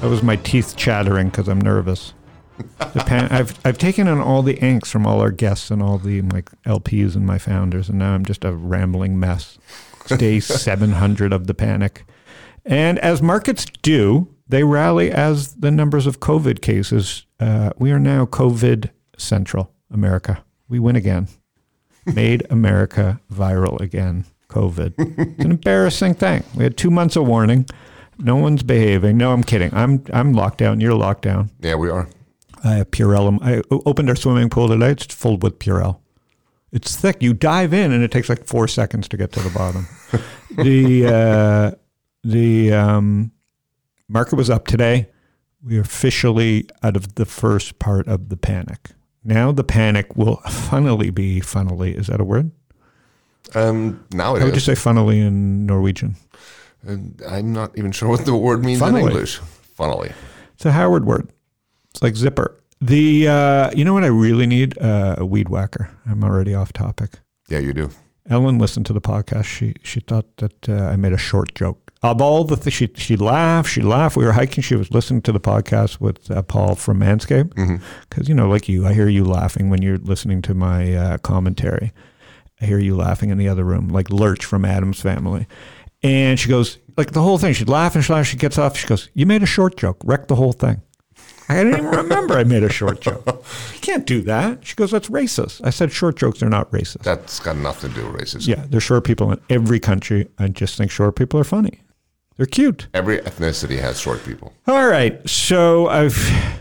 That was my teeth chattering because I'm nervous. The pan- I've I've taken in all the inks from all our guests and all the like LPs and my founders, and now I'm just a rambling mess. Day 700 of the panic, and as markets do, they rally as the numbers of COVID cases. Uh, we are now COVID central America. We win again. Made America viral again. COVID. It's an embarrassing thing. We had two months of warning. No one's behaving. No, I'm kidding. I'm I'm locked down. You're locked down. Yeah, we are. I have Purell. I opened our swimming pool today. It's filled with Purell. It's thick. You dive in, and it takes like four seconds to get to the bottom. the uh, the um, market was up today. We are officially out of the first part of the panic. Now the panic will funnily be funnily. Is that a word? Um, now it How would you say funnily in Norwegian? And I'm not even sure what the word means Funnily. in English. Funnily. It's a Howard word. It's like zipper. The uh, you know what I really need uh, a weed whacker. I'm already off topic. Yeah, you do. Ellen listened to the podcast. She she thought that uh, I made a short joke. Of all the things, she she laughed. She laughed. We were hiking. She was listening to the podcast with uh, Paul from Manscaped because you know, like you, I hear you laughing when you're listening to my uh, commentary. I hear you laughing in the other room, like Lurch from Addams Family. And she goes, like the whole thing. She'd laugh and she laugh. She gets off. She goes, "You made a short joke. Wrecked the whole thing." I didn't even remember I made a short joke. You can't do that. She goes, "That's racist." I said, "Short jokes are not racist." That's got nothing to do with racism. Yeah, there's short people in every country. I just think short people are funny. They're cute. Every ethnicity has short people. All right. So I've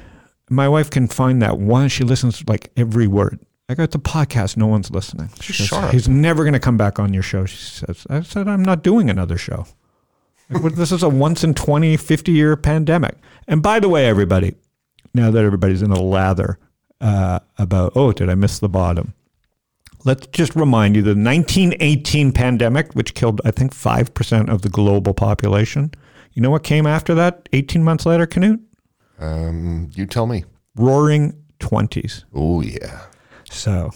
my wife can find that one. She listens to like every word. I got the podcast. No one's listening. She sharp. He's never going to come back on your show. She says. I said, I'm not doing another show. Like, this is a once in 20, 50 year pandemic. And by the way, everybody, now that everybody's in a lather uh, about, oh, did I miss the bottom? Let's just remind you the 1918 pandemic, which killed, I think, 5% of the global population. You know what came after that 18 months later, Knut? Um, you tell me. Roaring 20s. Oh yeah. So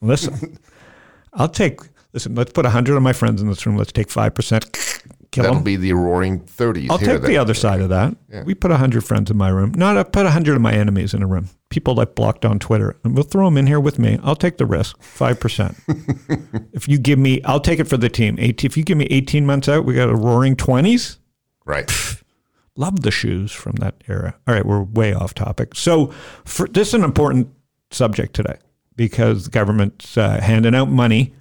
listen, I'll take, listen, let's put 100 of my friends in this room. Let's take 5%. Kill That'll them. be the roaring 30s. I'll take the other side of that. We put 100 friends in my room. Not, I put 100 of my enemies in a room. People that blocked on Twitter. And we'll throw them in here with me. I'll take the risk, 5%. if you give me, I'll take it for the team. 18, if you give me 18 months out, we got a roaring 20s. Right. Love the shoes from that era. All right, we're way off topic. So, for, this is an important subject today because the government's uh, handing out money.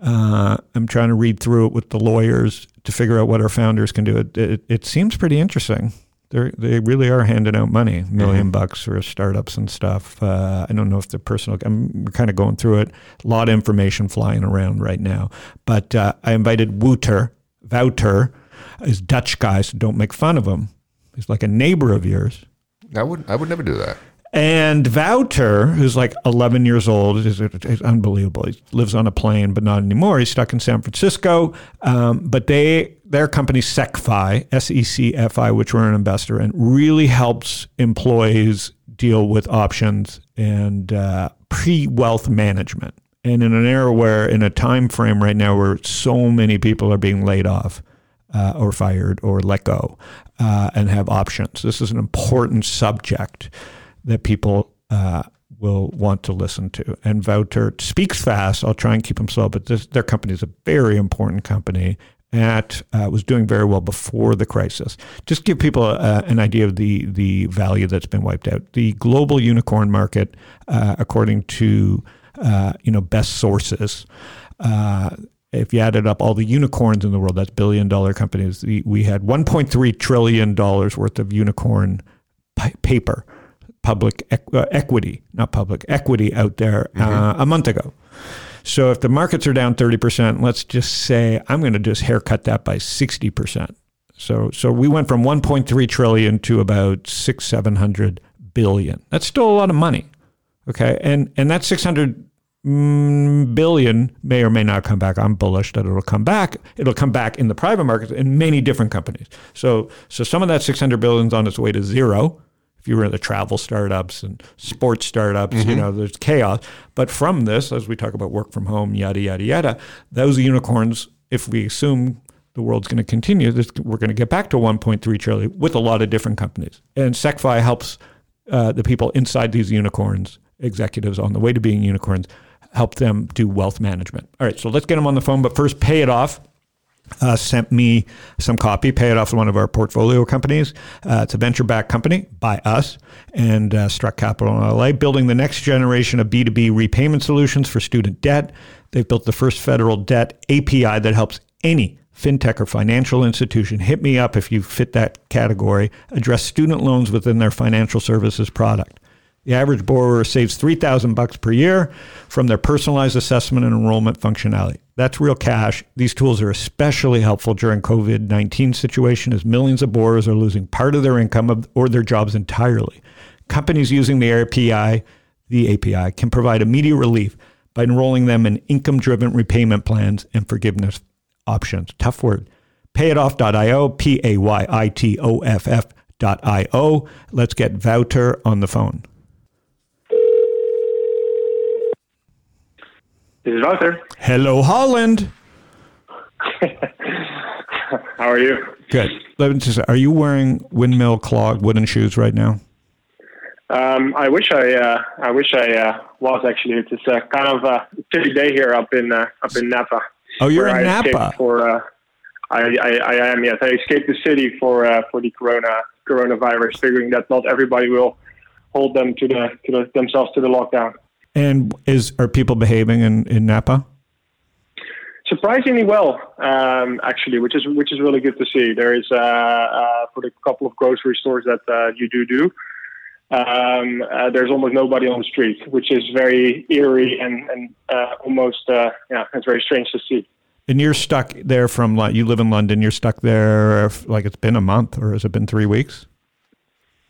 Uh, I'm trying to read through it with the lawyers to figure out what our founders can do. It, it, it seems pretty interesting. They they really are handing out money, 1000000 bucks for startups and stuff. Uh, I don't know if they're personal. I'm we're kind of going through it. A lot of information flying around right now. But uh, I invited Wouter, Wouter, is Dutch guy, so don't make fun of him. He's like a neighbor of yours. I would. I would never do that. And Wouter, who's like 11 years old, is, is unbelievable. He lives on a plane, but not anymore. He's stuck in San Francisco. Um, but they, their company SecFi, S E C F I, which we're an investor in, really helps employees deal with options and uh, pre-wealth management. And in an era where, in a time frame right now, where so many people are being laid off, uh, or fired or let go uh, and have options. This is an important subject that people uh, will want to listen to. And Wouter speaks fast. I'll try and keep him slow, but this, their company is a very important company. At uh, was doing very well before the crisis. Just give people uh, an idea of the the value that's been wiped out. The global unicorn market, uh, according to uh, you know best sources, uh, if you added up all the unicorns in the world, that's billion dollar companies, we had 1.3 trillion dollars worth of unicorn pi- paper, public equ- uh, equity, not public equity out there uh, a month ago. So if the markets are down 30%, let's just say I'm going to just haircut that by 60%. So so we went from 1.3 trillion to about six seven hundred billion. That's still a lot of money. Okay, and and that 600 mm, may or may not come back. I'm bullish that it'll come back. It'll come back in the private markets in many different companies. So so some of that 600 billion is on its way to zero. If you were in the travel startups and sports startups, you know, there's chaos. But from this, as we talk about work from home, yada yada yada, those unicorns, if we assume the world's going to continue, this, we're going to get back to 1.3 trillion with a lot of different companies. And SecFi helps uh, the people inside these unicorns, executives on the way to being unicorns, help them do wealth management. All right, so let's get them on the phone, but first Payitoff. Uh, sent me some copy, Payitoff one of our portfolio companies. Uh, it's a venture backed company by us and uh, Struck Capital in LA, building the next generation of B2B repayment solutions for student debt. They've built the first federal debt API that helps any fintech or financial institution hit me up if you fit that category address student loans within their financial services product the average borrower saves 3000 bucks per year from their personalized assessment and enrollment functionality that's real cash these tools are especially helpful during covid-19 situation as millions of borrowers are losing part of their income or their jobs entirely companies using the api the api can provide immediate relief by enrolling them in income driven repayment plans and forgiveness options. Tough word. Payitoff.io, P A Y I T O F F.io. Let's get Wouter on the phone. This is Wouter. Hello, Holland. How are you? Good. Let me just, are you wearing windmill clogged wooden shoes right now? Um, I wish I, uh, I wish I uh, was actually. It's a kind of a chilly day here up in uh, up in Napa. Oh, you're in I Napa. For uh, I, I, I am yes. I escaped the city for uh, for the corona coronavirus, figuring that not everybody will hold them to the to the, themselves to the lockdown. And is are people behaving in, in Napa? Surprisingly well, um, actually, which is which is really good to see. There is uh, uh, for the couple of grocery stores that uh, you do do. Um, uh, there's almost nobody on the street, which is very eerie and, and uh, almost uh, yeah, it's very strange to see. And you're stuck there from you live in London. You're stuck there like it's been a month, or has it been three weeks?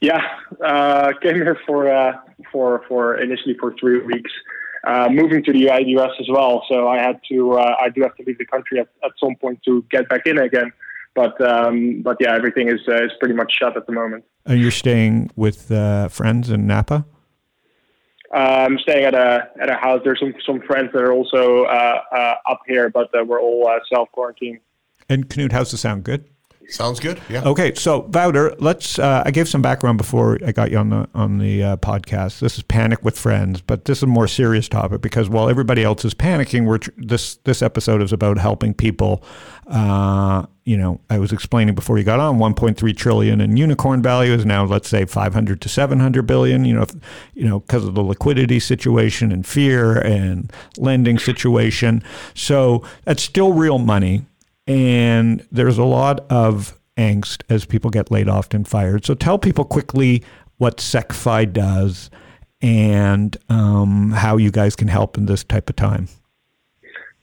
Yeah, uh, came here for uh, for for initially for three weeks. Uh, moving to the US as well, so I had to. Uh, I do have to leave the country at, at some point to get back in again. But um, but yeah, everything is uh, is pretty much shut at the moment. And you're staying with uh, friends in Napa. I'm staying at a at a house. There's some some friends that are also uh, uh, up here, but uh, we're all uh, self quarantined. And Knut, how's the sound? Good. Sounds good. Yeah. Okay, so Wouter, let's. Uh, I gave some background before I got you on the on the uh, podcast. This is panic with friends, but this is a more serious topic because while everybody else is panicking, we're tr- this this episode is about helping people. Uh, you know, I was explaining before you got on, 1.3 trillion in unicorn value is now, let's say, 500 to 700 billion. You know, if, you know, because of the liquidity situation and fear and lending situation. So that's still real money and there's a lot of angst as people get laid off and fired. So tell people quickly what SecFi does and um, how you guys can help in this type of time.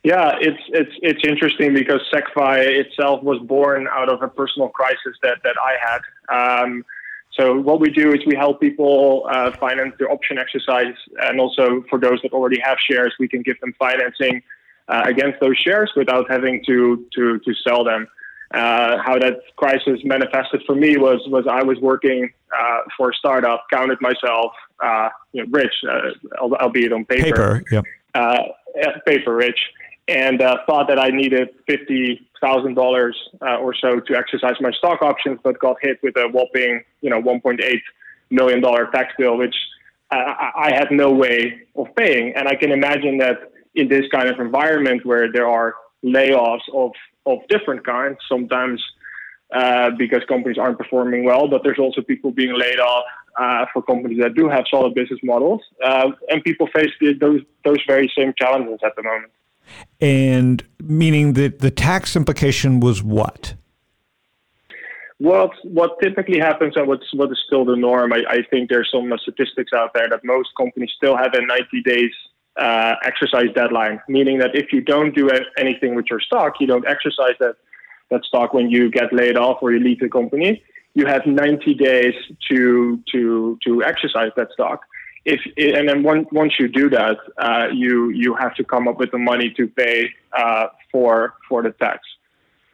Yeah, it's it's it's interesting because SecFi itself was born out of a personal crisis that that I had. Um, so what we do is we help people uh, finance their option exercise, and also for those that already have shares, we can give them financing uh, against those shares without having to to to sell them. Uh, how that crisis manifested for me was was I was working uh, for a startup, counted myself uh, you know, rich, uh, albeit on paper, Paper, yeah. uh, paper rich, and uh, thought that I needed fifty thousand dollars or so to exercise my stock options, but got hit with a whopping you know one point eight million dollar tax bill, which I I had no way of paying, and I can imagine that in this kind of environment where there are layoffs of, of different kinds, sometimes uh, because companies aren't performing well, but there's also people being laid off uh, for companies that do have solid business models, uh, and people face the, those those very same challenges at the moment. And meaning that the tax implication was what? What what typically happens and what's what is still the norm? I, I think there's some statistics out there that most companies still have a 90 days uh, exercise deadline, meaning that if you don't do anything with your stock, you don't exercise that that stock when you get laid off or you leave the company. You have 90 days to to to exercise that stock. If and then once once you do that, uh, you you have to come up with the money to pay uh, for for the tax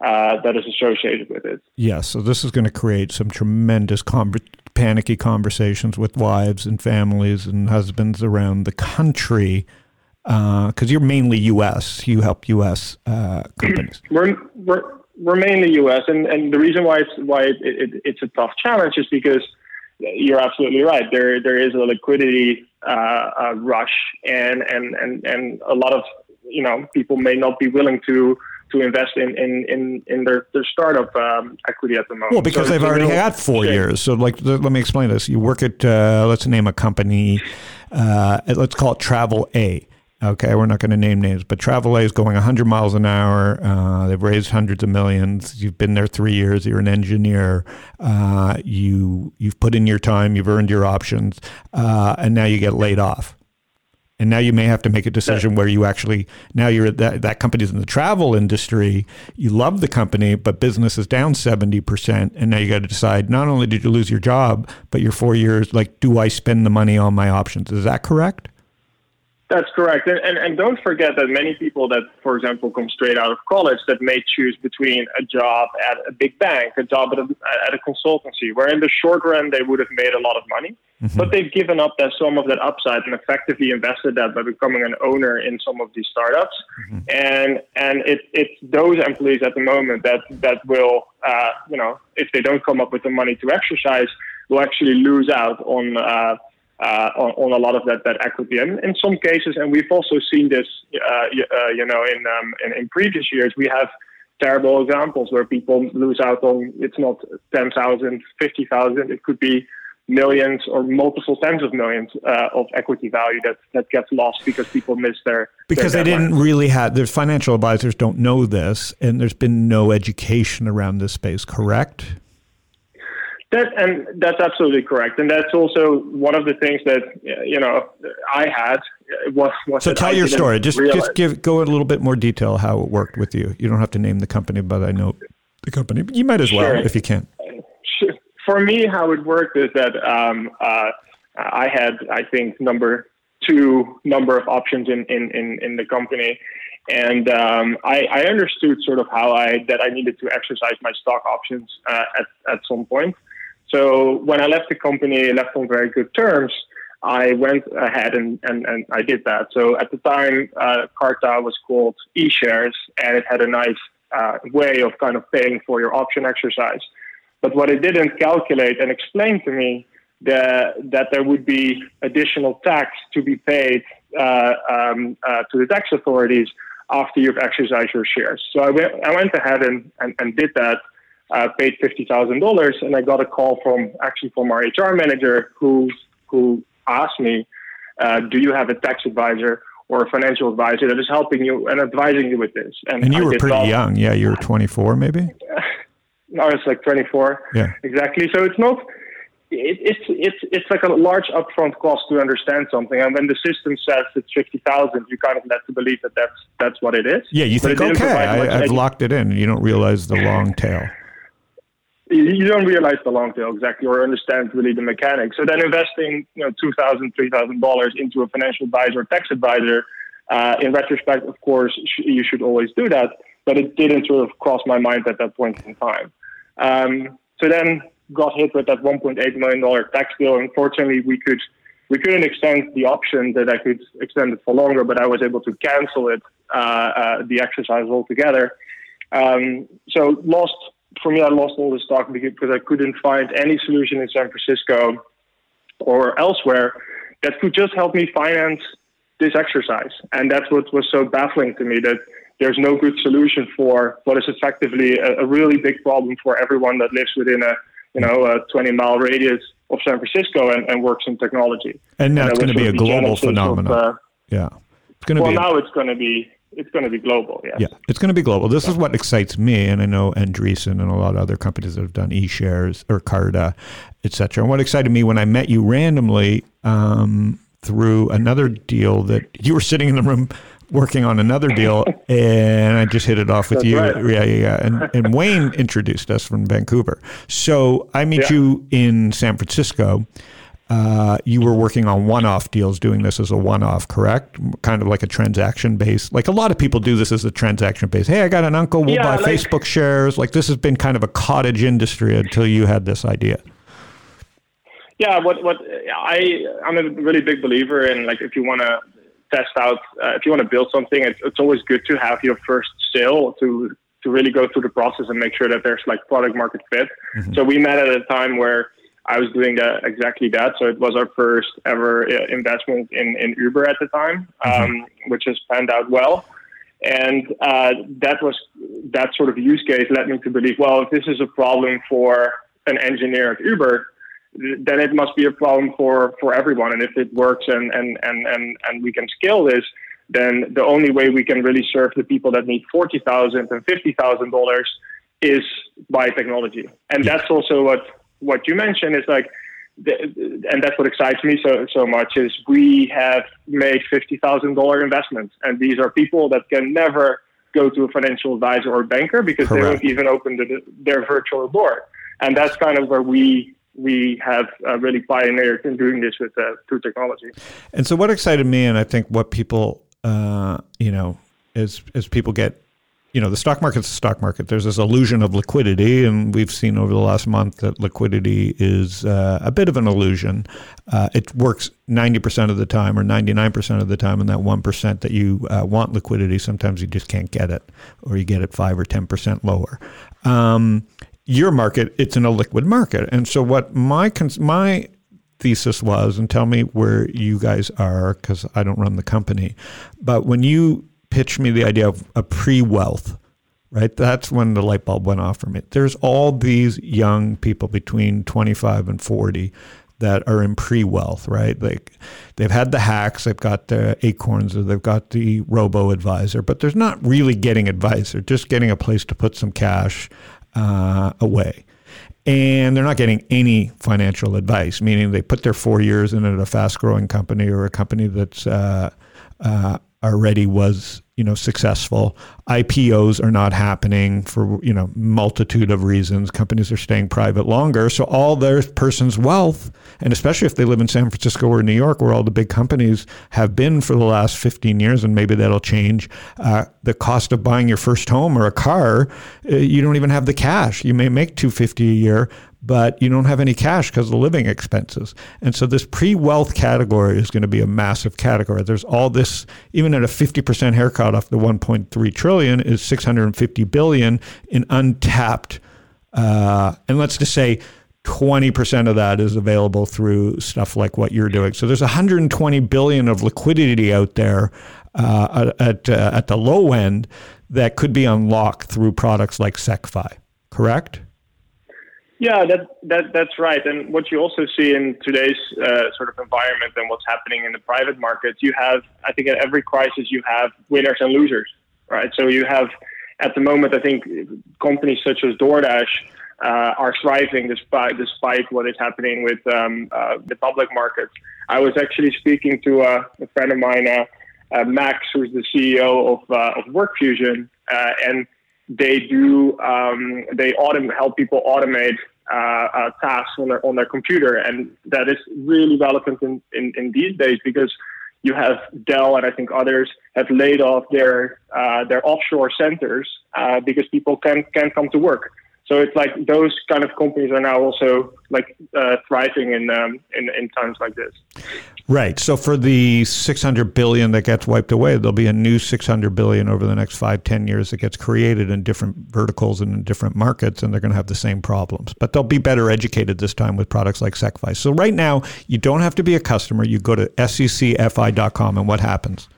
uh, that is associated with it. Yes, so this is going to create some tremendous con- panicky conversations with wives and families and husbands around the country because uh, you're mainly U.S. You help U.S. Uh, companies. We're, we're, we're mainly U.S. and, and the reason why it's why it, it, it's a tough challenge is because you're absolutely right. There there is a liquidity uh, rush and, and and and a lot of you know people may not be willing to to invest in in in, in their, their startup um, equity at the moment. Well, because so they've already had four years. So, like, let me explain this. You work at uh, let's name a company. Uh, let's call it Travel A. Okay, we're not going to name names, but Travel A is going 100 miles an hour. Uh, they've raised hundreds of millions. You've been there three years. You're an engineer. Uh, you you've put in your time. You've earned your options, uh, and now you get laid off. And now you may have to make a decision where you actually now you're that that company's in the travel industry. You love the company, but business is down seventy percent, and now you got to decide. Not only did you lose your job, but your four years. Like, do I spend the money on my options? Is that correct? That's correct. And, and, and, don't forget that many people that, for example, come straight out of college that may choose between a job at a big bank, a job at a, at a consultancy, where in the short run they would have made a lot of money, mm-hmm. but they've given up that some of that upside and effectively invested that by becoming an owner in some of these startups. Mm-hmm. And and it, it's those employees at the moment that that will, uh, you know, if they don't come up with the money to exercise, will actually lose out on. Uh, uh, on, on, a lot of that, that equity. And in some cases, and we've also seen this, uh, uh, you know, in, um, in, in previous years, we have terrible examples where people lose out on. It's not 10,000, 50,000. It could be millions or multiple tens of millions uh, of equity value that that gets lost because people miss their because their they didn't really have their financial advisors don't know this and there's been no education around this space correct that and that's absolutely correct, and that's also one of the things that you know I had. Was, was so tell I your story. Just realize. just give go in a little bit more detail how it worked with you. You don't have to name the company, but I know the company. You might as well sure. if you can. For me, how it worked is that um, uh, I had, I think, number two number of options in in in, in the company, and um, I, I, understood sort of how I that I needed to exercise my stock options uh, at at some point. So when I left the company, I left on very good terms. I went ahead and, and, and I did that. So at the time, uh, Carta was called eShares, and it had a nice uh, way of kind of paying for your option exercise. But what it didn't calculate and explain to me the, that there would be additional tax to be paid uh, um, uh, to the tax authorities after you've exercised your shares. So I went, I went ahead and, and, and did that uh, paid fifty thousand dollars, and I got a call from actually from our HR manager who who asked me, uh, "Do you have a tax advisor or a financial advisor that is helping you and advising you with this?" And, and you I were pretty young, yeah. You were twenty four, maybe. no, it's like twenty four. Yeah, exactly. So it's not. It, it's it's it's like a large upfront cost to understand something, and when the system says it's fifty thousand, you kind of let to believe that that's that's what it is. Yeah, you think okay, I, have locked it in. You don't realize the long tail you don't realize the long tail exactly or understand really the mechanics. So then investing, you know, two thousand, three thousand dollars into a financial advisor or tax advisor, uh, in retrospect, of course, sh- you should always do that. But it didn't sort of cross my mind at that point in time. Um, so then got hit with that 1.8 million dollar tax bill. Unfortunately, we could we couldn't extend the option that I could extend it for longer, but I was able to cancel it, uh, uh, the exercise altogether. Um, so lost for me, I lost all the stock because I couldn't find any solution in San Francisco or elsewhere that could just help me finance this exercise. And that's what was so baffling to me that there's no good solution for what is effectively a, a really big problem for everyone that lives within a you know a 20 mile radius of San Francisco and, and works in technology. And now and it's going to be a global phenomenon. Of, uh, yeah, it's going to well, be. Well, now it's going to be it's going to be global. Yes. Yeah, it's going to be global. This is what excites me, and I know Andreessen and a lot of other companies that have done eShares or Carta, etc. And what excited me when I met you randomly um, through another deal that you were sitting in the room working on another deal, and I just hit it off with That's you. right. Yeah, yeah, yeah. And, and Wayne introduced us from Vancouver. So I meet Yeah. you in San Francisco. Uh, you were working on one-off deals, doing this as a one-off, correct? Kind of like a transaction base. Like a lot of people do this as a transaction base. Hey, I got an uncle. We'll Yeah, buy like- Facebook shares. Like this has been kind of a cottage industry until you had this idea. yeah what what i i'm a really big believer in like if you want to test out uh, if you want to build something it's, it's always good to have your first sale to to really go through the process and make sure that there's like product market fit so we met at a time where i was doing that exactly that so it was our first ever uh, investment in in uber at the time um, which has panned out well and uh, that was that sort of use case led me to believe, well, if this is a problem for an engineer at Uber, then it must be a problem for, for everyone. And if it works and, and, and, and, and we can scale this, then the only way we can really serve the people that need forty thousand and fifty thousand dollars is by technology. And that's also what what you mentioned is like and that's what excites me so so much is we have made fifty thousand dollar investments, and these are people that can never go to a financial advisor or banker because they Correct. won't even open the, their virtual door, and that's kind of where we we have uh, really pioneered in doing this with uh, through technology. And so, what excited me, and I think what people, uh, you know, as as people get, you know, the stock market's the stock market. There's this illusion of liquidity, and we've seen over the last month that liquidity is uh, a bit of an illusion. Uh, it works 90% of the time or 99% of the time, and that 1% that you uh, want liquidity, sometimes you just can't get it, or you get it 5 or 10% lower. Um, your market, it's an illiquid market. And so, what my, cons- my thesis was, and tell me where you guys are because I don't run the company. But when you pitched me the idea of a pre wealth, right, that's when the light bulb went off for me. There's all these young people between 25 and 40 that are in pre wealth, right? Like they've had the hacks, they've got the acorns, or they've got the robo advisor, but they're not really getting advice. They're just getting a place to put some cash uh, away and they're not getting any financial advice, meaning they put their four years in at a fast growing company or a company that's uh, uh, already was you know successful. IPOs are not happening for you know multitude of reasons. Companies are staying private longer, so all their person's wealth, and especially if they live in San Francisco or New York, where all the big companies have been for the last 15 years, and maybe that'll change. Uh, the cost of buying your first home or a car, uh, you don't even have the cash. You may make 250 a year, but you don't have any cash because of the living expenses. And so this pre-wealth category is going to be a massive category. There's all this, even at a 50% haircut off the 1.3 trillion is 650 billion in untapped, uh, and let's just say 20% of that is available through stuff like what you're doing. So there's 120 billion of liquidity out there uh, at, uh, at the low end that could be unlocked through products like SecFi, correct? Yeah, that, that that's right. And what you also see in today's uh, sort of environment and what's happening in the private markets, you have, I think, at every crisis you have winners and losers, right? So you have, at the moment, I think companies such as DoorDash uh, are thriving despite despite what is happening with um, uh, the public markets. I was actually speaking to a friend of mine, uh, uh, Max, who's the CEO of uh, of WorkFusion, uh, and they do um, they autom- help people automate uh, uh, tasks on their on their computer, and that is really relevant in, in, in these days because you have Dell and I think others have laid off their uh, their offshore centers uh, because people can can come to work. So it's like those kind of companies are now also like uh, thriving in, um, in in times like this. Right. So for the 600 billion that gets wiped away, there'll be a new 600 billion over the next five, 10 years that gets created in different verticals and in different markets, and they're going to have the same problems. But they'll be better educated this time with products like SecFi. So right now, you don't have to be a customer. You go to secfi.com, and what happens?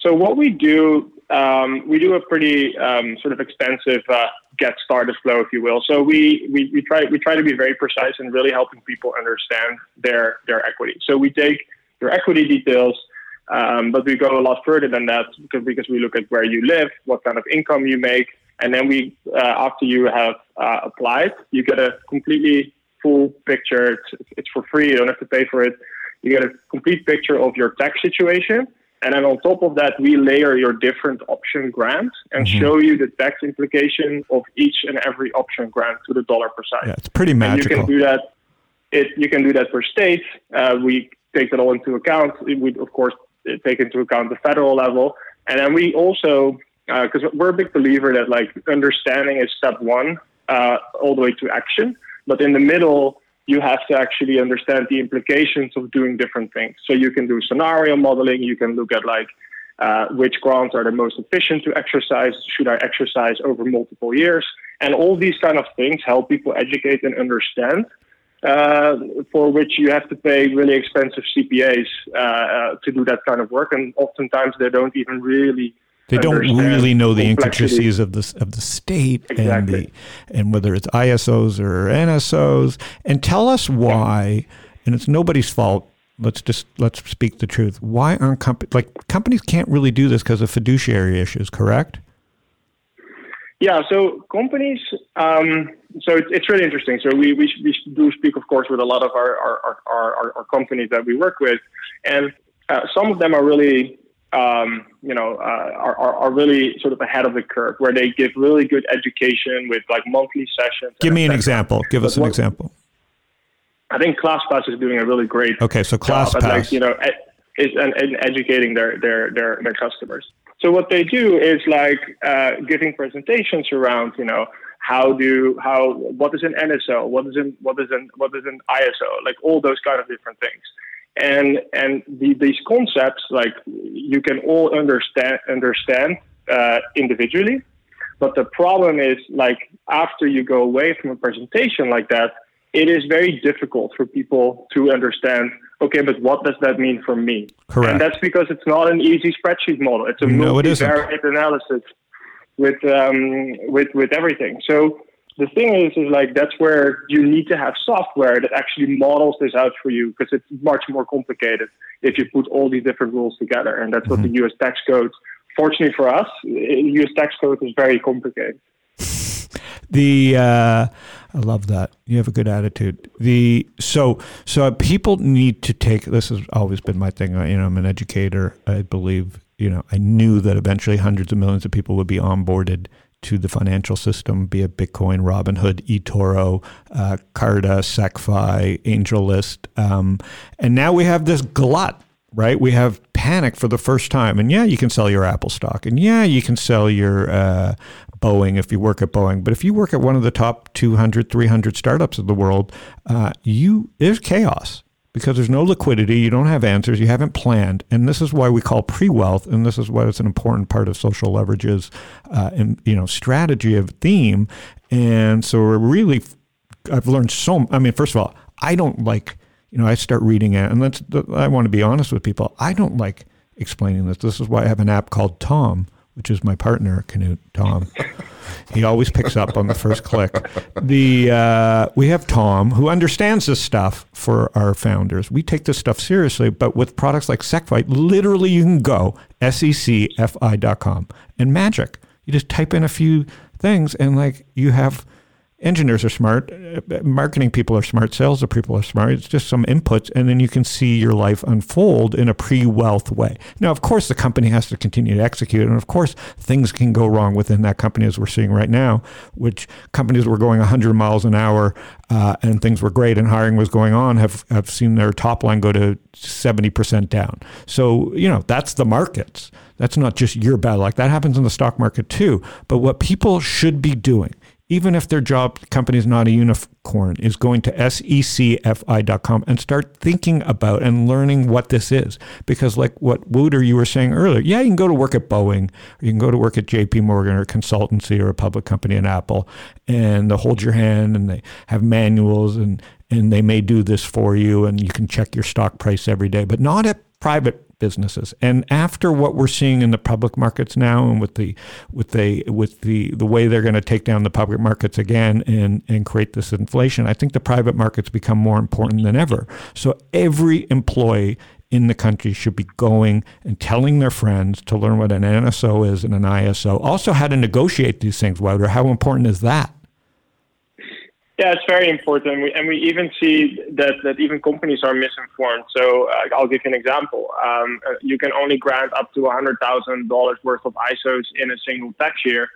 So what we do, um, we do a pretty um, sort of expensive uh, get started flow, if you will. So we, we, we try we try to be very precise and really helping people understand their their equity. So we take your equity details, um, but we go a lot further than that because because we look at where you live, what kind of income you make, and then we uh, after you have uh, applied, you get a completely full picture. It's, it's for free. You don't have to pay for it. You get a complete picture of your tax situation And then on top of that, we layer your different option grants and Mm-hmm. show you the tax implication of each and every option grant to the dollar per side. Yeah, it's pretty And magical. you can do that. It, you can do that per state. Uh, we take that all into account. We of course take into account the federal level, and then we also because we're a big believer that like understanding is step one uh, all the way to action, but in the middle you have to actually understand the implications of doing different things. So you can do scenario modeling. You can look at like uh, which grants are the most efficient to exercise. Should I exercise over multiple years? And all these kind of things help people educate and understand. Uh, for which you have to pay really expensive CPAs uh, uh, to do that kind of work, and oftentimes they don't even really They don't really know the intricacies of the of the state and the and whether it's ISOs or NSOs. And tell us why. And it's nobody's fault. Let's just let's speak the truth. Why aren't companies like companies can't really do this because of fiduciary issues? Correct. Yeah, so companies, um, so it's, it's really interesting. So we, we, we do speak, of course, with a lot of our, our, our, our, our companies that we work with, and uh, some of them are really, um, you know, uh, are, are, really sort of ahead of the curve, where they give really good education with like monthly sessions. Give me an example. Give us an what- example. I think ClassPass is doing a really great Okay, so job at, ClassPass. like you know ed- is and, and educating their, their their their customers. So what they do is like uh, giving presentations around you know how do how what is an NSO, what is an what is an what is an ISO, like all those kind of different things. And and the, these concepts like you can all understand understand uh, individually, but the problem is like after you go away from a presentation like that, it is very difficult for people to understand. Okay, but what does that mean for me? Correct. And that's because it's not an easy spreadsheet model. It's a No, it multivariate analysis with um, with with everything. So the thing is, is like that's where you need to have software that actually models this out for you because it's much more complicated if you put all these different rules together. And that's what Mm-hmm. the U.S. tax code. Fortunately for us, U.S. tax code is very complicated. The uh, I love that you have a good attitude. The so so people need to take. This has always been my thing. You know, I'm an educator. I believe. You know, I knew that eventually hundreds of millions of people would be onboarded to the financial system, be it Bitcoin, Robinhood, eToro, uh, Carta, SecFi, AngelList, um, and now we have this glut right? We have panic for the first time. And yeah, you can sell your Apple stock. And yeah, you can sell your uh, Boeing if you work at Boeing. But if you work at one of the top 200, 300 startups of the world, uh, you there's chaos because there's no liquidity. You don't have answers. You haven't planned. And this is why we call pre-wealth. And this is why it's an important part of social leverages, uh, and, you know, strategy of theme. And so we're really, I've learned so, I mean, first of all, I don't like, you know, I start reading it, and that's. I want to be honest with people. I don't like explaining this. This is why I have an app called Tom, which is my partner, Knut Tom. he always picks up on the first click. The uh, we have Tom who understands this stuff for our founders. We take this stuff seriously, but with products like SecFi, literally you can go secfi.com and magic. You just type in a few things, and like you have engineers are smart, uh, marketing people are smart, sales people are smart. It's just some inputs, and then you can see your life unfold in a pre-wealth way. Now, of course, the company has to continue to execute, and of course, things can go wrong within that company, as we're seeing right now. Which companies were going 100 miles an hour, uh, and things were great, and hiring was going on, have have seen their top line go to 70 percent down. So you know that's the markets. That's not just your bad luck. That happens in the stock market too. But what people should be doing even if their job company is not a unicorn, is going to secfi.com and start thinking about and learning what this is. Because, like what Wouter you were saying earlier, yeah, you can go to work at Boeing, or you can go to work at JP Morgan or a consultancy or a public company in Apple, and they'll hold your hand and they have manuals and and they may do this for you and you can check your stock price every day, but not at private businesses. And after what we're seeing in the public markets now, and with the with the with the the way they're going to take down the public markets again and and create this inflation, I think the private markets become more important than ever. So every employee in the country should be going and telling their friends to learn what an NSO is and an ISO. Also, how to negotiate these things, Wouter. How important is that? Yeah, it's very important, we, and we even see that, that even companies are misinformed. So uh, I'll give you an example. Um, uh, you can only grant up to $100,000 worth of ISOs in a single tax year,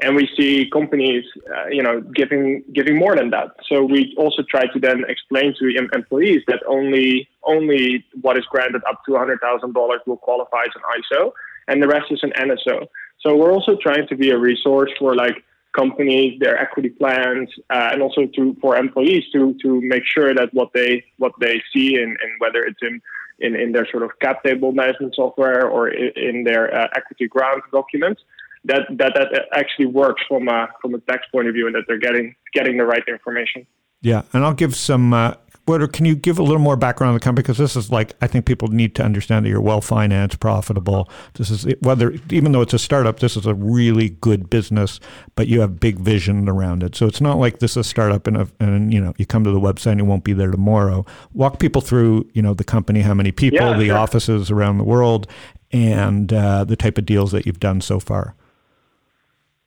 and we see companies, uh, you know, giving giving more than that. So we also try to then explain to em- employees that only only what is granted up to $100,000 will qualify as an ISO, and the rest is an NSO. So we're also trying to be a resource for like companies, their equity plans, uh, and also to for employees to to make sure that what they what they see and, and whether it's in, in in their sort of cap table management software or in, their uh, equity grant documents that, that that actually works from a from a tax point of view and that they're getting getting the right information. Yeah, and I'll give some. Uh, what can you give a little more background on the company because this is like I think people need to understand that you're well financed, profitable. This is whether even though it's a startup, this is a really good business, but you have big vision around it. So it's not like this is a startup and, a, and you know you come to the website and it won't be there tomorrow. Walk people through you know the company, how many people, Yeah, the sure. offices around the world, and uh, the type of deals that you've done so far.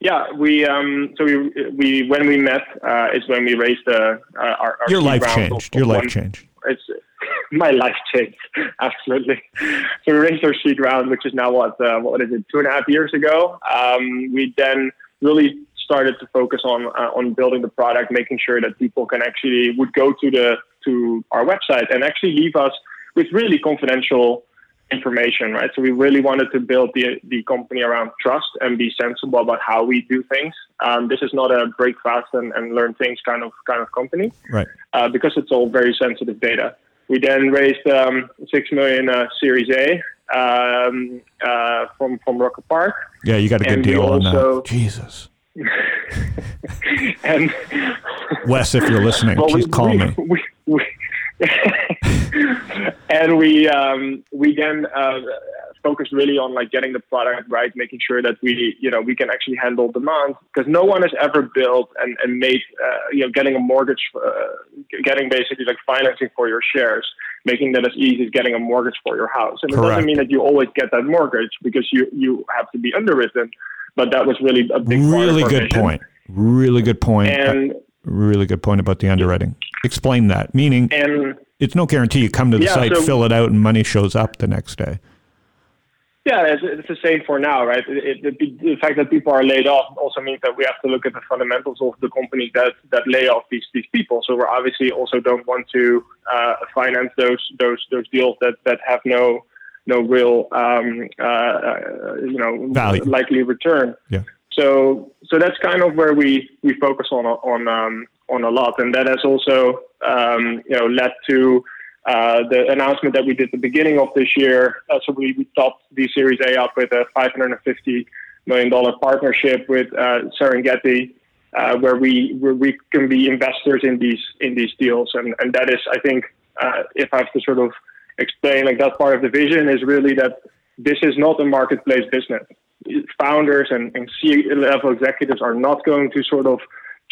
Yeah, we um, so we we when we met uh, is when we raised uh, our, our Your life changed. Your life changed. It's my life changed absolutely. So we raised our seed round, which is now what uh, what is it two and a half years ago. Um, we then really started to focus on uh, on building the product, making sure that people can actually would go to the to our website and actually leave us with really confidential information, right? So we really wanted to build the the company around trust and be sensible about how we do things. Um, this is not a break fast and, and learn things kind of kind of company Right. uh, because it's all very sensitive data. We then raised um, six million uh, Series A um, uh, from from Rocket Park, Yeah, you got a good And deal on that. Jesus. and Wes, if you're listening, Well, please call we, me. We, and we um, we then uh, focused really on like getting the product right, making sure that we you know we can actually handle demand because no one has ever built and, and made uh, you know getting a mortgage, uh, getting basically like financing for your shares, making that as easy as getting a mortgage for your house. And it Correct. doesn't mean that you always get that mortgage because you you have to be underwritten. But that was really a big part of Really good vision. point. Really good point. And really good point about the underwriting. Explain that. Meaning, and it's no guarantee you come to the Yeah, site, so- fill it out, and money shows up the next day. Yeah, it's, it's the same for now, right? It, it, the, the fact that people are laid off also means that we have to look at the fundamentals of the companies that, that lay off these, these people. So we obviously also don't want to uh, finance those those those deals that, that have no no real um, uh, uh, you know Value. likely return. Yeah. So so that's kind of where we, we focus on on um, on a lot, and that has also um, you know led to uh, the announcement that we did at the beginning of this year. Uh, so we, we topped the Series A up with a 550 million dollar partnership with uh, Serengeti, uh, where we where we can be investors in these in these deals, and and that is I think uh, if I have to sort of explain like that part of the vision is really that this is not a marketplace business. Founders and, and C-level executives are not going to sort of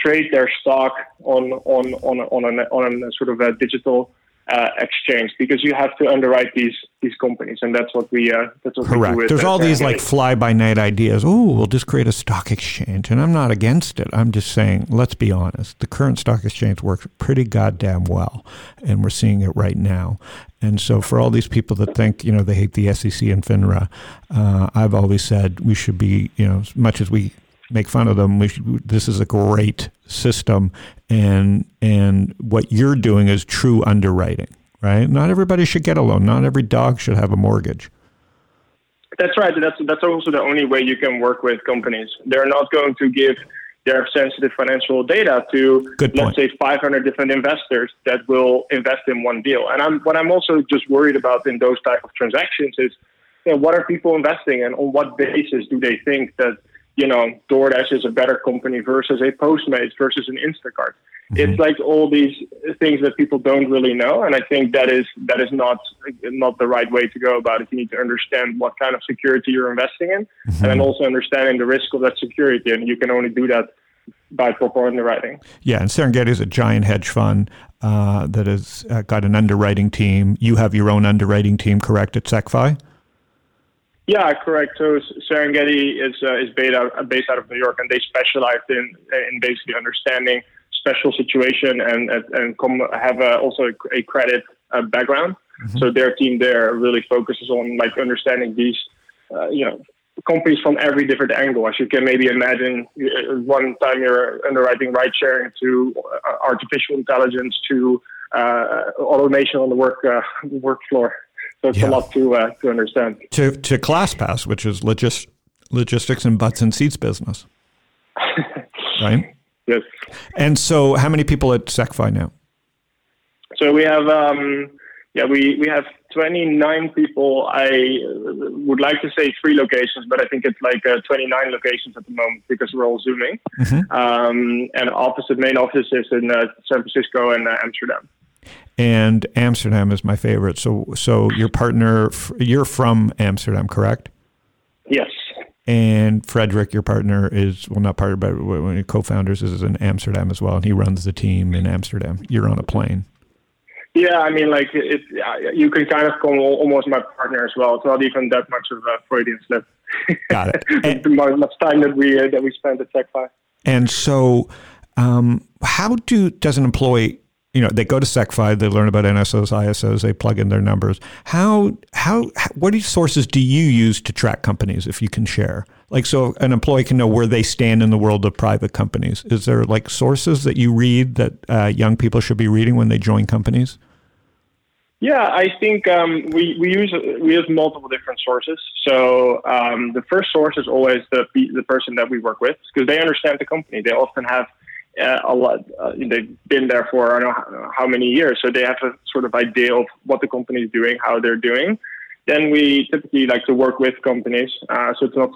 trade their stock on on on on a, on a sort of a digital uh, exchange because you have to underwrite these these companies, and that's what we uh, that's what we do Correct. with There's uh, all these like fly by night ideas. Oh, we'll just create a stock exchange. And I'm not against it. I'm just saying, let's be honest. The current stock exchange works pretty goddamn well. And we're seeing it right now. And so for all these people that think, you know, they hate the SEC and FINRA, uh, I've always said we should be, you know, as much as we make fun of them, we should, this is a great system. And, and what you're doing is true underwriting, right? Not everybody should get a loan. Not every dog should have a mortgage. That's right. That's that's also the only way you can work with companies. They're not going to give their sensitive financial data to Good let's say 500 different investors that will invest in one deal. And I'm what I'm also just worried about in those type of transactions is you know, what are people investing and On what basis do they think that you know DoorDash is a better company versus a Postmates versus an Instacart? It's like all these things that people don't really know, and I think that is that is not not the right way to go about it. You need to understand what kind of security you're investing in, and then also understanding the risk of that security. And you can only do that by proper underwriting. Yeah, and Serengeti is a giant hedge fund uh, that has uh, got an underwriting team. You have your own underwriting team, correct, at SecFi? Yeah, correct. So Serengeti is uh, is based out, based out of New York, and they specialize in in basically understanding special situation and and, come have a, also a, credit uh, background. So their team there really focuses on like understanding these, uh, you know, companies from every different angle. As you can maybe imagine, uh, one time you're underwriting ride sharing to uh, artificial intelligence to uh, automation on the work uh, work floor. So it's Yeah. a lot to uh, to understand. To to ClassPass, which is logis- logistics and butts and seats business, right? Yes. And so, how many people at SecFi now? So we have, um, yeah, we, we have 29 people. I would like to say three locations, but I think it's like uh, 29 locations at the moment because we're all zooming. Um, and office, the main office is in uh, San Francisco and uh, Amsterdam. And Amsterdam is my favorite. So, so your partner, you're from Amsterdam, correct? Yes. And Frederick, your partner, is well, not partner, but one of your co-founders is in Amsterdam as well, and he runs the team in Amsterdam. You're on a plane. Yeah, I mean, like it, you can kind of call almost my partner as well. It's not even that much of a Freudian slip. Got it. And, the much time that we uh, that we spent at SecFi. and so, um, how do does an employee? You know, they go to SecFi, they learn about NSOs, ISOs, they plug in their numbers. How how what sources do you use to track companies, if you can share? Like, so an employee can know where they stand in the world of private companies. Is there like sources that you read that uh, young people should be reading when they join companies? Yeah, I think um, we, we use we use multiple different sources. So um, the first source is always the the person that we work with because they understand the company. They often have uh, a lot. Uh, they've been there for I don't know how- many years, so they have a sort of idea of what the company is doing, how they're doing. Then we typically like to work with companies, uh, so it's not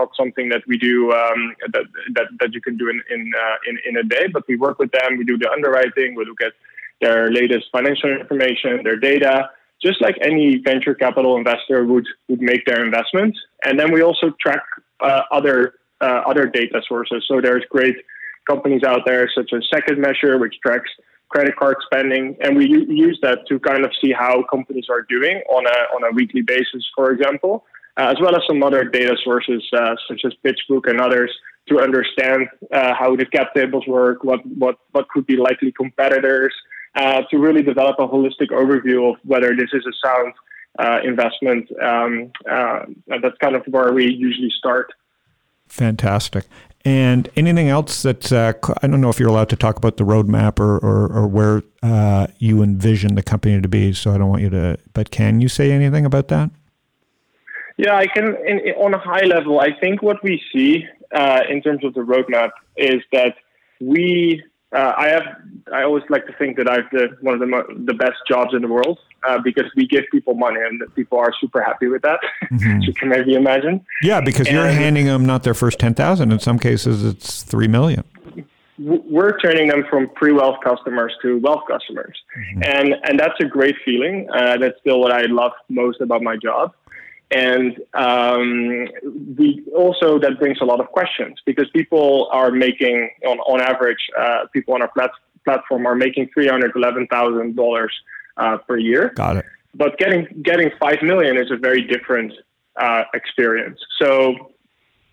not something that we do um, that, that that you can do in in, uh, in in a day. But we work with them. We do the underwriting. We look at their latest financial information, their data, just like any venture capital investor would would make their investment. And then we also track uh, other uh, other data sources. So there's great companies out there such as Second Measure, which tracks credit card spending, and we use that to kind of see how companies are doing on a on a weekly basis, for example, uh, as well as some other data sources uh, such as PitchBook and others to understand uh, how the cap tables work, what what what could be likely competitors, uh, to really develop a holistic overview of whether this is a sound uh, investment. Um, uh, that's kind of where we usually start. Fantastic. And anything else that uh, I don't know if you're allowed to talk about the roadmap or, or, or where uh, you envision the company to be. So I don't want you to, but can you say anything about that? Yeah, I can. In- on a high level, I think what we see uh, in terms of the roadmap is that we. Uh, I have. I always like to think that I have the, one of the mo- the best jobs in the world uh, because we give people money and people are super happy with that. As you can maybe imagine. Yeah, because you're handing them not their first ten thousand. In some cases, it's three million. w- we're turning them from pre-wealth customers to wealth customers, and and that's a great feeling. Uh, that's still what I love most about my job, and um, we also that brings a lot of questions because people are making on on average, uh, people on our plat- platform are making three hundred eleven thousand dollars uh, per year Got it. but getting getting five million is a very different uh, experience. So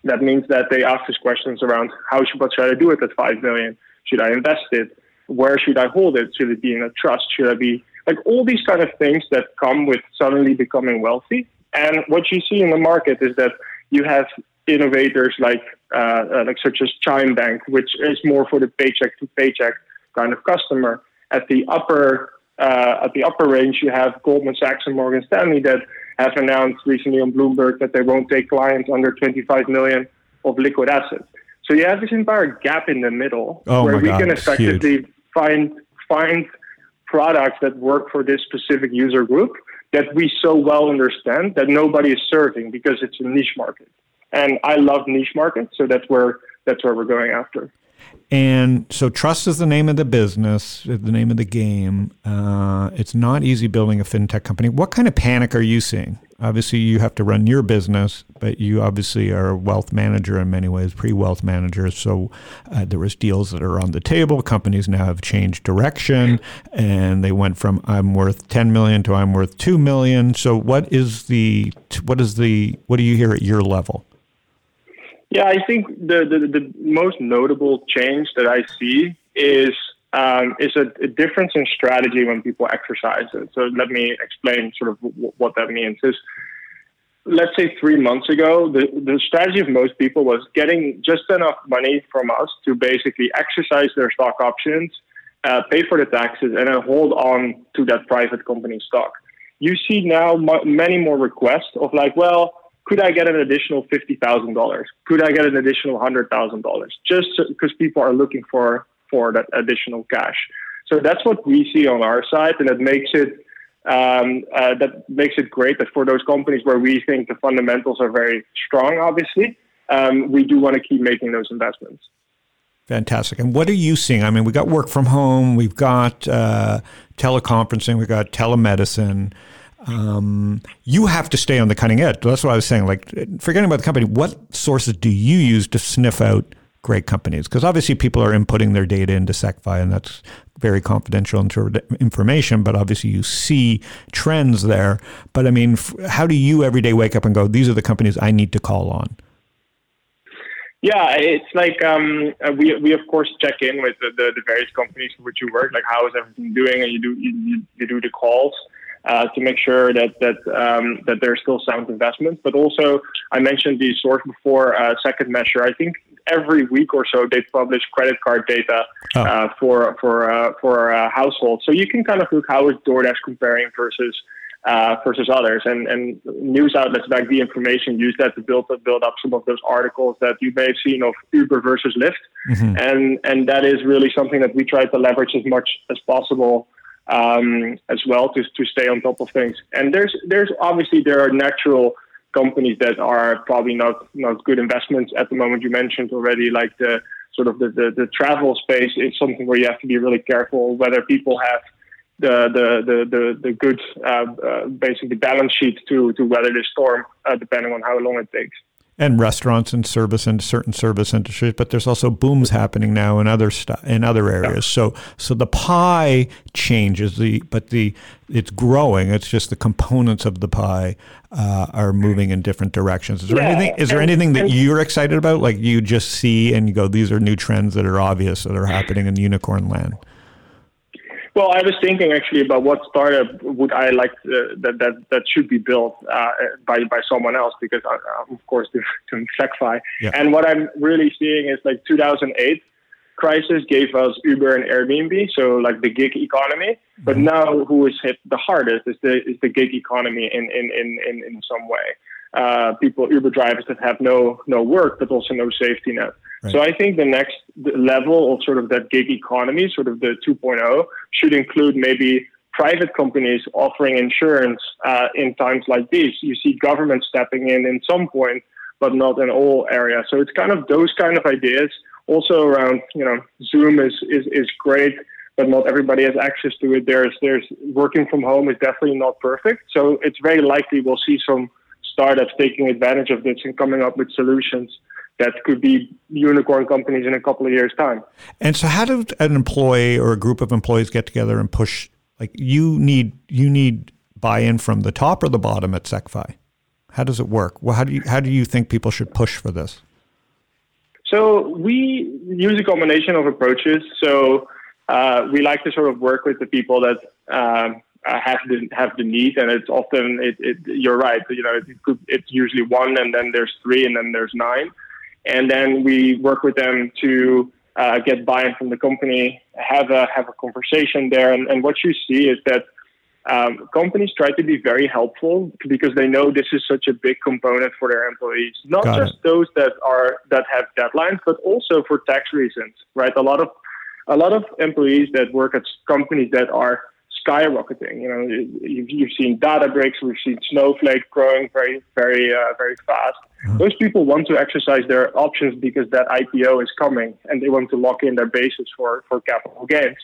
that means that they ask us questions around how should what should I do with that five million? Should I invest it? Where should I hold it? Should it be in a trust? Should I be like all these kind of things that come with suddenly becoming wealthy? And what you see in the market is that you have innovators like uh, uh, like such as Chime Bank, which is more for the paycheck to paycheck kind of customer. At the upper uh, at the upper range, you have Goldman Sachs and Morgan Stanley that have announced recently on Bloomberg that they won't take clients under 25 million of liquid assets. So you have this entire gap in the middle Oh where we God, can effectively find find products that work for this specific user group that we so well understand that nobody is serving because it's a niche market. And I love niche markets, so that's where that's where we're going after. And so, trust is the name of the business, the name of the game. Uh, it's not easy building a fintech company. What kind of panic are you seeing? Obviously, you have to run your business, but you obviously are a wealth manager in many ways, pre-wealth manager. So uh, there was deals that are on the table. Companies now have changed direction, and they went from "I'm worth 10 million to "I'm worth 2 million." So, what is the what is the what do you hear at your level? Yeah, I think the, the, the most notable change that I see is um, is a, a, difference in strategy when people exercise it. So let me explain sort of w- what that means. Is let's say three months ago, the, the strategy of most people was getting just enough money from us to basically exercise their stock options, uh, pay for the taxes, and then hold on to that private company stock. You see now m- many more requests of like, well, could I get an additional fifty thousand dollars? Could I get an additional hundred thousand dollars? Just because people are looking for for that additional cash. So that's what we see on our side, and it makes it um, uh, that makes it great that for those companies where we think the fundamentals are very strong, obviously, um, we do want to keep making those investments. Fantastic. And what are you seeing? I mean, we got work from home, we've got uh, teleconferencing, we've got telemedicine. Um, you have to stay on the cutting edge. That's what I was saying. Like, forgetting about the company, what sources do you use to sniff out great companies? Because obviously, people are inputting their data into SecFi, and that's very confidential information. But obviously, you see trends there. But I mean, how do you every day wake up and go, "These are the companies I need to call on"? Yeah, it's like um, we we of course check in with the, the, the, various companies for which you work, like how is everything doing, and you do you, you do the calls uh, to make sure that that um, that there's still sound investments. But also, I mentioned the source before, uh, Second Measure. I think every week or so they publish credit card data oh. uh, for for uh, for uh, households, so you can kind of look how is DoorDash comparing versus uh, versus others. And, and news outlets like the information use that to build up, build up some of those articles that you may have seen of Uber versus Lyft. Mm-hmm. And, and that is really something that we try to leverage as much as possible um, as well to, to stay on top of things. And there's, there's obviously, there are natural companies that are probably not, not good investments at the moment. You mentioned already, like the sort of the, the, the travel space is something where you have to be really careful whether people have – the the the the, the good uh, uh, basically balance sheet to to weather the storm, uh, depending on how long it takes. And restaurants and service and certain service industries, but there's also booms happening now in other stuff in other areas. So so the pie changes the but the it's growing. It's just the components of the pie uh, are moving in different directions. Is there yeah. anything? Is there and, anything that and, you're excited about? Like you just see and you go, these are new trends that are obvious that are happening in unicorn land. Well, I was thinking actually about what startup would I like to, that that that should be built uh, by by someone else because I, am of course doing SecFi. Yeah. And what I'm really seeing is like 2008 crisis gave us Uber and Airbnb, so like the gig economy. But mm-hmm. now, who is hit the hardest is the is the gig economy in in in in, in some way. Uh, people Uber drivers that have no no work, but also no safety net. So I think the next level of sort of that gig economy, sort of the 2.0, should include maybe private companies offering insurance uh, in times like these. You see government stepping in in some point, but not in all areas. So it's kind of those kind of ideas. Also around, you know, Zoom is is, is great, but not everybody has access to it. There's there's working from home is definitely not perfect. So it's very likely we'll see some startups taking advantage of this and coming up with solutions that could be unicorn companies in a couple of years' time. And so, how does an employee or a group of employees get together and push? Like, you need you need buy-in from the top or the bottom at SecFi. How does it work? Well, how do you how do you think people should push for this? So we use a combination of approaches. So uh, we like to sort of work with the people that um, have the have the need, and it's often it, it, you're right. You know, it could, it's usually one, and then there's three, and then there's nine and then we work with them to uh, get buy-in from the company, have a have a conversation there, and, and what you see is that um, companies try to be very helpful because they know this is such a big component for their employees. Not Got just it. those that are that have deadlines, but also for tax reasons, right? A lot of a lot of employees that work at companies that are skyrocketing. You know, you've, you've seen Databricks, we've seen Snowflake growing very, very, uh, very fast. Mm-hmm. Those people want to exercise their options because that IPO is coming, and they want to lock in their basis for for capital gains.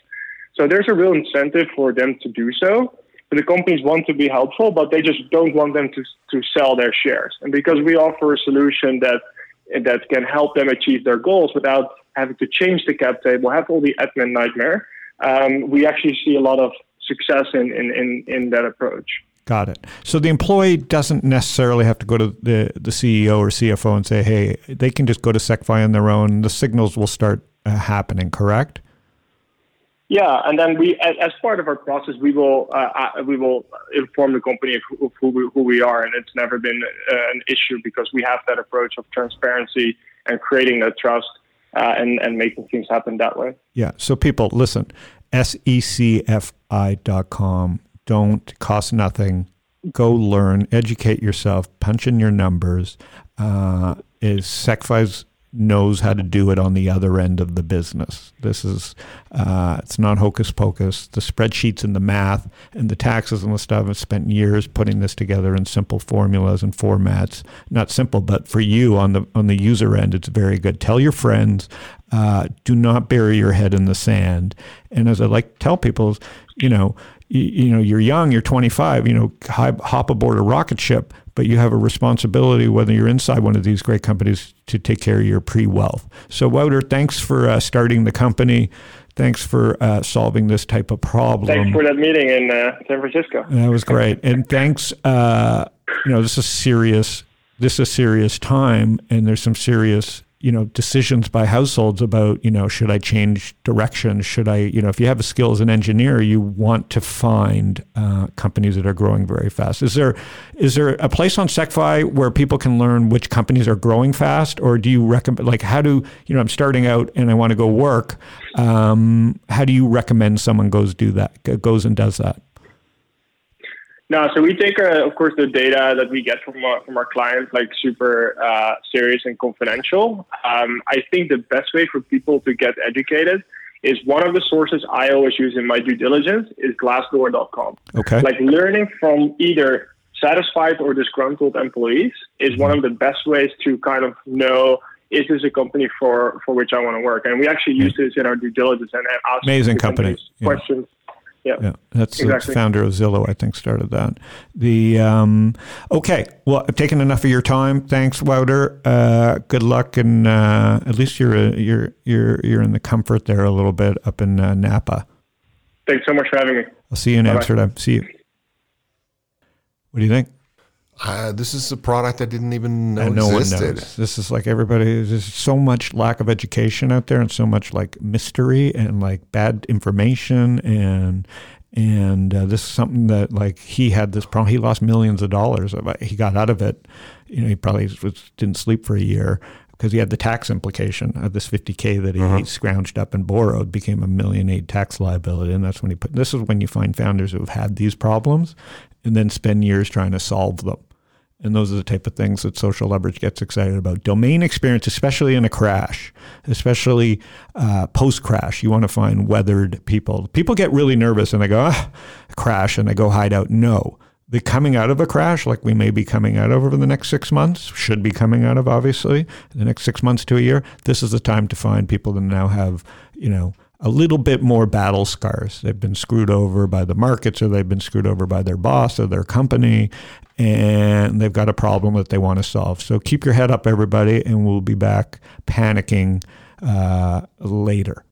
So there's a real incentive for them to do so. But the companies want to be helpful, but they just don't want them to to sell their shares. And because we offer a solution that that can help them achieve their goals without having to change the cap table, have all the admin nightmare, um, we actually see a lot of success in, in, in, in that approach. Got it. So the employee doesn't necessarily have to go to the, the CEO or CFO and say, hey, they can just go to SecFi on their own. The signals will start uh, happening, correct? Yeah, and then we, as, as part of our process, we will uh, uh we will inform the company of who, of who, we, who we are, and it's never been uh, an issue because we have that approach of transparency and creating that trust uh, and and making things happen that way. Yeah. So people, listen, secfi.com. Don't cost nothing. Go learn, educate yourself, punch in your numbers. Uh, is SecFi's knows how to do it on the other end of the business. This is, uh, it's not hocus pocus. The spreadsheets and the math and the taxes and the stuff I've spent years putting this together in simple formulas and formats. Not simple, but for you on the on the user end, it's very good. Tell your friends. Uh, do not bury your head in the sand. And as I like to tell people, you know, you, you know, you're young, you're 25, you know, hop aboard a rocket ship, but you have a responsibility, whether you're inside one of these great companies, to take care of your pre wealth. So, Wouter, thanks for uh, starting the company. Thanks for uh, solving this type of problem. Thanks for that meeting in uh, San Francisco. That was great, and thanks. Uh, you know, this is serious. This is a serious time, and there's some serious you know decisions by households about you know should I change direction should I you know if you have a skill as an engineer you want to find uh, companies that are growing very fast. Is there is there a place on SecFi where people can learn which companies are growing fast or do you recommend like how do you know I'm starting out and I want to go work um, how do you recommend someone goes do that goes and does that no, so we take, uh, of course, the data that we get from our, from our clients like super uh, serious and confidential. Um, I think the best way for people to get educated is one of the sources I always use in my due diligence is Glassdoor.com. Okay. Like learning from either satisfied or disgruntled employees is one of the best ways to kind of know is this a company for, for which I want to work? And we actually use this in our due diligence and, ask amazing company questions. Yeah, yeah. That's exactly. the founder of Zillow, I think, started that. The um, okay. Well, I've taken enough of your time. Thanks, Wouter. Uh, good luck, and uh, at least you're a, you're you're you're in the comfort there a little bit up in uh, Napa. Thanks so much for having me. I'll see you in Bye-bye. Amsterdam. See you. What do you think? Uh, this is a product I didn't even know and no existed. This is like everybody. There's so much lack of education out there, and so much like mystery and like bad information, and and uh, this is something that like he had this problem. He lost millions of dollars. He got out of it. You know, he probably was, didn't sleep for a year because he had the tax implication of this 50k that he uh-huh. scrounged up and borrowed became a million eight tax liability, and that's when he put. This is when you find founders who have had these problems and then spend years trying to solve them. And those are the type of things that social leverage gets excited about. Domain experience, especially in a crash, especially uh, post crash, you want to find weathered people. People get really nervous and they go, ah, crash, and they go hide out. No, the coming out of a crash, like we may be coming out of over the next six months, should be coming out of obviously the next six months to a year. This is the time to find people that now have, you know, a little bit more battle scars. They've been screwed over by the markets or they've been screwed over by their boss or their company and they've got a problem that they want to solve. So keep your head up, everybody, and we'll be back panicking uh, later.